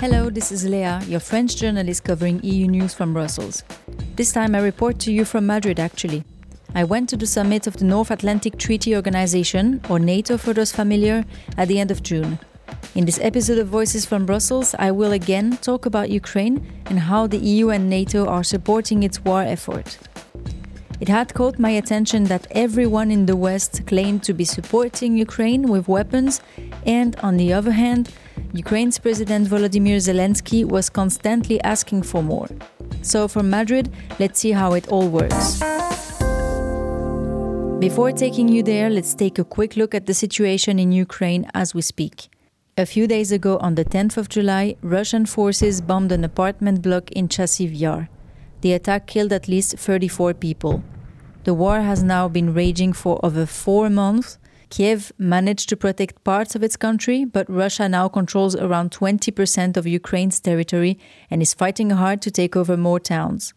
Hello, this is Léa, your French journalist covering EU news from Brussels. This time I report to you from Madrid, actually. I went to the summit of the North Atlantic Treaty Organization, or NATO for those familiar, at the end of June. In this episode of Voices from Brussels, I will again talk about Ukraine and how the EU and NATO are supporting its war effort. It had caught my attention that everyone in the West claimed to be supporting Ukraine with weapons, and on the other hand, Ukraine's President Volodymyr Zelensky was constantly asking for more. So, from Madrid, let's see how it all works. Before taking you there, let's take a quick look at the situation in Ukraine as we speak. A few days ago, on the 10th of July, Russian forces bombed an apartment block in Chasiv Yar. The attack killed at least 34 people. The war has now been raging for over four months, Kiev managed to protect parts of its country, but Russia now controls around 20% of Ukraine's territory and is fighting hard to take over more towns.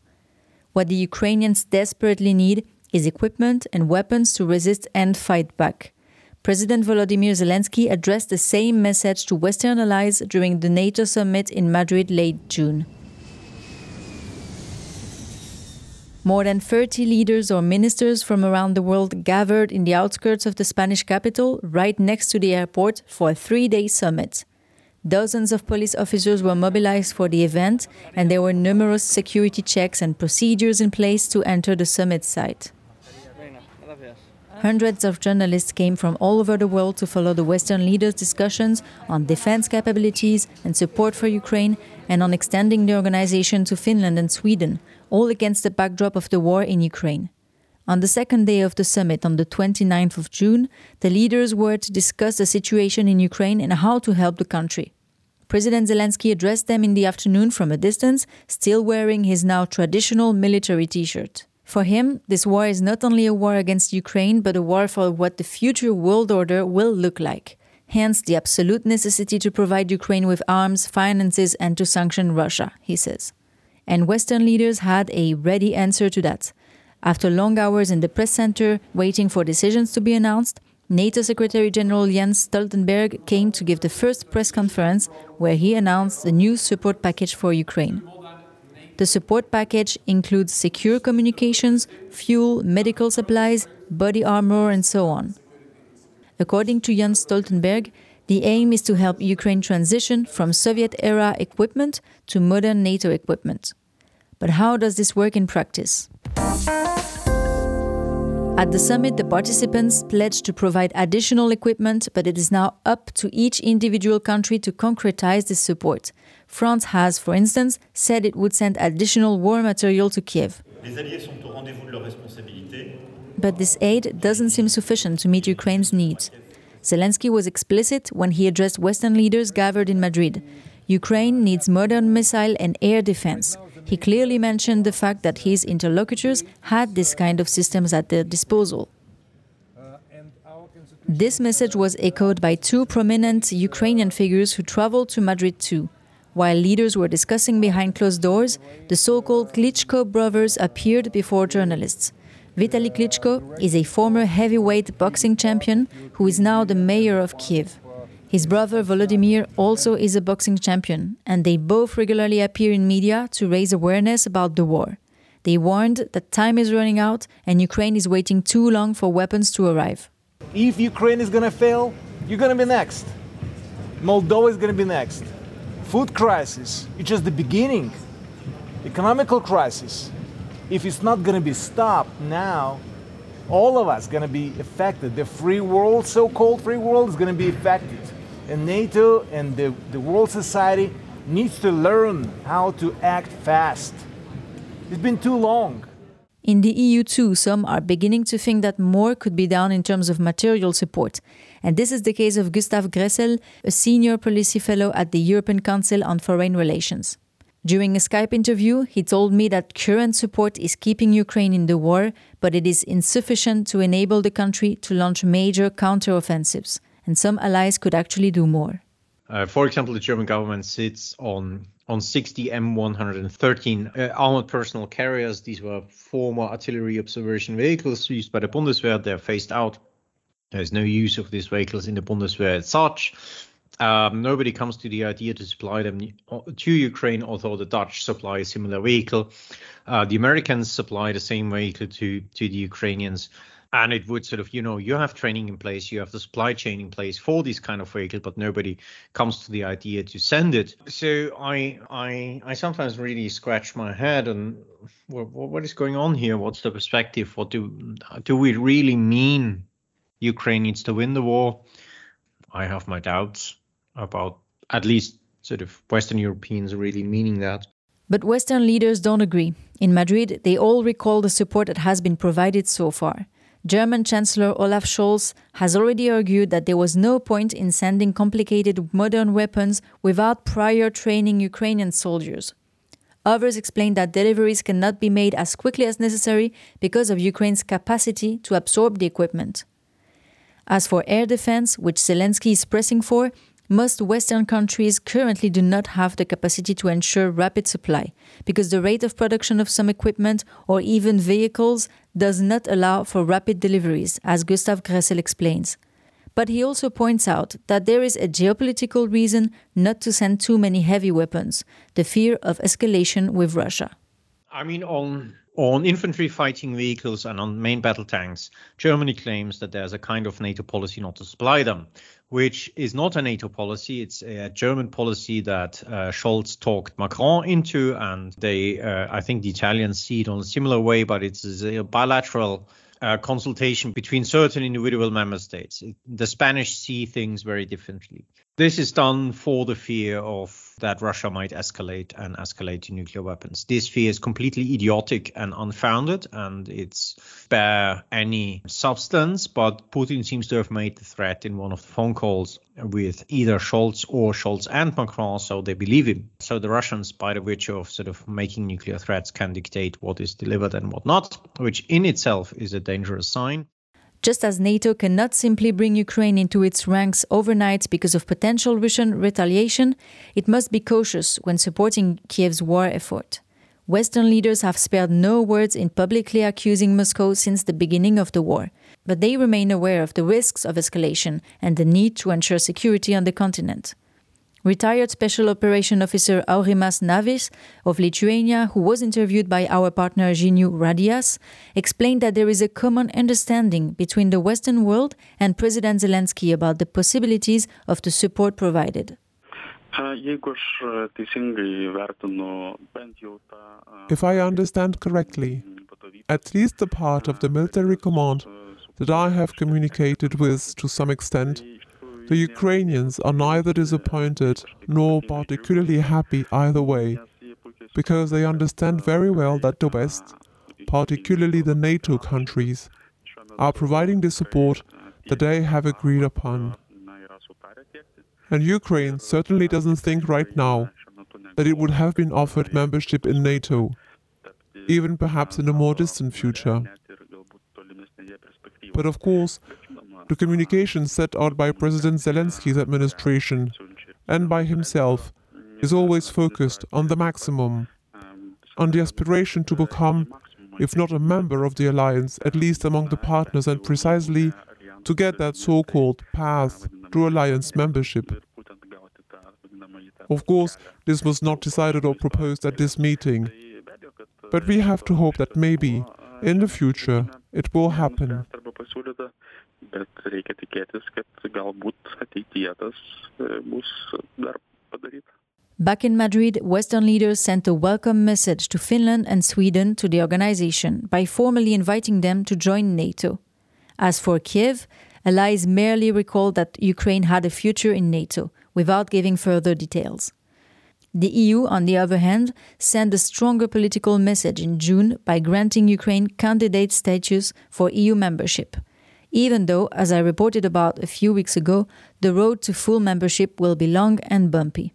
What the Ukrainians desperately need is equipment and weapons to resist and fight back. President Volodymyr Zelensky addressed the same message to Western allies during the NATO summit in Madrid late June. More than 30 leaders or ministers from around the world gathered in the outskirts of the Spanish capital, right next to the airport, for a three day summit. Dozens of police officers were mobilized for the event, and there were numerous security checks and procedures in place to enter the summit site. Hundreds of journalists came from all over the world to follow the Western leaders' discussions on defense capabilities and support for Ukraine and on extending the organization to Finland and Sweden, all against the backdrop of the war in Ukraine. On the second day of the summit, on the 29th of June, the leaders were to discuss the situation in Ukraine and how to help the country. President Zelensky addressed them in the afternoon from a distance, still wearing his now traditional military t shirt. For him, this war is not only a war against Ukraine, but a war for what the future world order will look like. Hence, the absolute necessity to provide Ukraine with arms, finances, and to sanction Russia, he says and Western leaders had a ready answer to that. After long hours in the press center waiting for decisions to be announced, NATO Secretary General Jens Stoltenberg came to give the first press conference where he announced the new support package for Ukraine. The support package includes secure communications, fuel, medical supplies, body armor, and so on. According to Jens Stoltenberg, the aim is to help Ukraine transition from Soviet era equipment to modern NATO equipment. But how does this work in practice? At the summit, the participants pledged to provide additional equipment, but it is now up to each individual country to concretize this support. France has, for instance, said it would send additional war material to Kiev. But this aid doesn't seem sufficient to meet Ukraine's needs. Zelensky was explicit when he addressed Western leaders gathered in Madrid. Ukraine needs modern missile and air defense. He clearly mentioned the fact that his interlocutors had this kind of systems at their disposal. This message was echoed by two prominent Ukrainian figures who traveled to Madrid too. While leaders were discussing behind closed doors, the so called Klitschko brothers appeared before journalists. Vitaly Klitschko is a former heavyweight boxing champion who is now the mayor of Kiev. His brother Volodymyr also is a boxing champion, and they both regularly appear in media to raise awareness about the war. They warned that time is running out and Ukraine is waiting too long for weapons to arrive. If Ukraine is going to fail, you're going to be next. Moldova is going to be next. Food crisis, it's just the beginning. Economical crisis. If it's not going to be stopped now, all of us going to be affected. The free world, so-called free world, is going to be affected and NATO and the, the world society needs to learn how to act fast. It's been too long. In the EU, too, some are beginning to think that more could be done in terms of material support. And this is the case of Gustav Gressel, a senior policy fellow at the European Council on Foreign Relations. During a Skype interview, he told me that current support is keeping Ukraine in the war, but it is insufficient to enable the country to launch major counteroffensives and some allies could actually do more. Uh, for example, the German government sits on on 60 M113 uh, armored personnel carriers. These were former artillery observation vehicles used by the Bundeswehr. They're phased out. There's no use of these vehicles in the Bundeswehr as such. Um, nobody comes to the idea to supply them to Ukraine, although the Dutch supply a similar vehicle. Uh, the Americans supply the same vehicle to to the Ukrainians. And it would sort of you know you have training in place you have the supply chain in place for this kind of vehicle but nobody comes to the idea to send it. So i i i sometimes really scratch my head and what, what is going on here? What's the perspective? What do do we really mean ukraine needs to win the war? I have my doubts about at least sort of western europeans really meaning that but Western leaders don't agree. In Madrid, they all recall the support that has been provided so far. German Chancellor Olaf Scholz has already argued that there was no point in sending complicated modern weapons without prior training Ukrainian soldiers. Others explain that deliveries cannot be made as quickly as necessary because of Ukraine's capacity to absorb the equipment. As for air defense, which Zelensky is pressing for, most Western countries currently do not have the capacity to ensure rapid supply because the rate of production of some equipment or even vehicles does not allow for rapid deliveries, as Gustav Gressel explains. But he also points out that there is a geopolitical reason not to send too many heavy weapons the fear of escalation with Russia. I mean, on on infantry fighting vehicles and on main battle tanks, Germany claims that there's a kind of NATO policy not to supply them, which is not a NATO policy. It's a German policy that uh, Scholz talked Macron into, and they, uh, I think, the Italians see it on a similar way, but it's a bilateral uh, consultation between certain individual member states. The Spanish see things very differently. This is done for the fear of that Russia might escalate and escalate to nuclear weapons. This fear is completely idiotic and unfounded, and it's bare any substance. But Putin seems to have made the threat in one of the phone calls with either Scholz or Scholz and Macron, so they believe him. So the Russians, by the virtue of sort of making nuclear threats, can dictate what is delivered and what not, which in itself is a dangerous sign. Just as NATO cannot simply bring Ukraine into its ranks overnight because of potential Russian retaliation, it must be cautious when supporting Kiev's war effort. Western leaders have spared no words in publicly accusing Moscow since the beginning of the war, but they remain aware of the risks of escalation and the need to ensure security on the continent. Retired Special Operation Officer Aurimas Navys of Lithuania, who was interviewed by our partner Žinių Radijas, explained that there is a common understanding between the Western world and President Zelensky about the possibilities of the support provided. If I understand correctly, at least the part of the military command that I have communicated with to some extent the Ukrainians are neither disappointed nor particularly happy either way, because they understand very well that the West, particularly the NATO countries, are providing the support that they have agreed upon. And Ukraine certainly doesn't think right now that it would have been offered membership in NATO, even perhaps in a more distant future. But of course, the communication set out by President Zelensky's administration and by himself is always focused on the maximum, on the aspiration to become, if not a member of the alliance, at least among the partners, and precisely to get that so called path to alliance membership. Of course, this was not decided or proposed at this meeting, but we have to hope that maybe, in the future, it will happen bet reikia tikėtis, kad galbūt ateityje tas bus dar padaryta. Back in Madrid, Western leaders sent a welcome message to Finland and Sweden to the organization by formally inviting them to join NATO. As for Kiev, allies merely recalled that Ukraine had a future in NATO, without giving further details. The EU, on the other hand, sent a stronger political message in June by granting Ukraine candidate status for EU membership even though, as I reported about a few weeks ago, the road to full membership will be long and bumpy.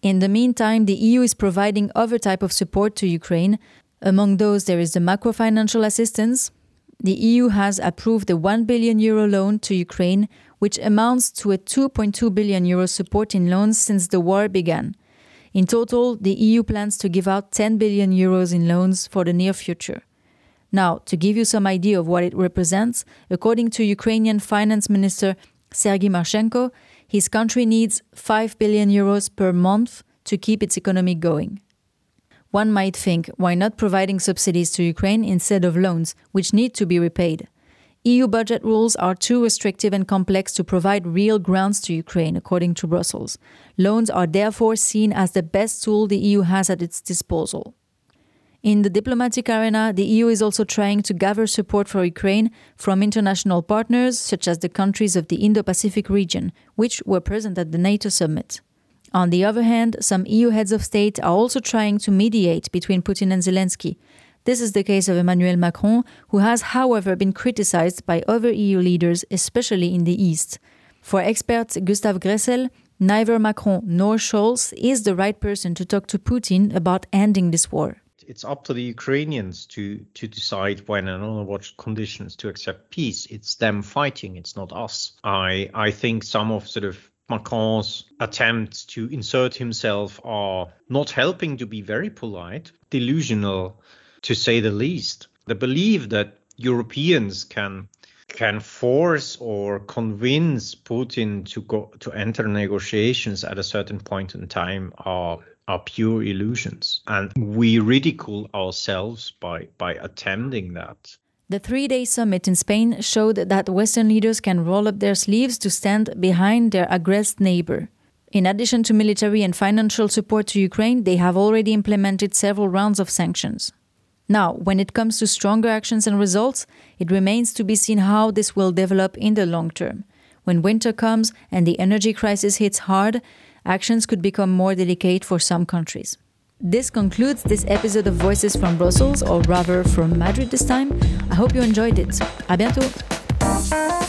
In the meantime, the EU is providing other type of support to Ukraine. Among those, there is the macro financial assistance. The EU has approved a 1 billion euro loan to Ukraine, which amounts to a 2.2 billion euro support in loans since the war began. In total, the EU plans to give out 10 billion euros in loans for the near future. Now, to give you some idea of what it represents, according to Ukrainian Finance Minister Sergei Marchenko, his country needs 5 billion euros per month to keep its economy going. One might think, why not providing subsidies to Ukraine instead of loans, which need to be repaid? EU budget rules are too restrictive and complex to provide real grants to Ukraine, according to Brussels. Loans are therefore seen as the best tool the EU has at its disposal. In the diplomatic arena, the EU is also trying to gather support for Ukraine from international partners, such as the countries of the Indo Pacific region, which were present at the NATO summit. On the other hand, some EU heads of state are also trying to mediate between Putin and Zelensky. This is the case of Emmanuel Macron, who has, however, been criticized by other EU leaders, especially in the East. For expert Gustav Gressel, neither Macron nor Scholz is the right person to talk to Putin about ending this war. It's up to the Ukrainians to, to decide when and under what conditions to accept peace. It's them fighting, it's not us. I, I think some of sort of Macron's attempts to insert himself are not helping to be very polite, delusional to say the least. The belief that Europeans can can force or convince Putin to go to enter negotiations at a certain point in time are are pure illusions and we ridicule ourselves by by attempting that the three day summit in Spain showed that Western leaders can roll up their sleeves to stand behind their aggressed neighbor. In addition to military and financial support to Ukraine, they have already implemented several rounds of sanctions. Now, when it comes to stronger actions and results, it remains to be seen how this will develop in the long term. When winter comes and the energy crisis hits hard, actions could become more delicate for some countries. This concludes this episode of Voices from Brussels, or rather from Madrid this time. I hope you enjoyed it. À bientôt!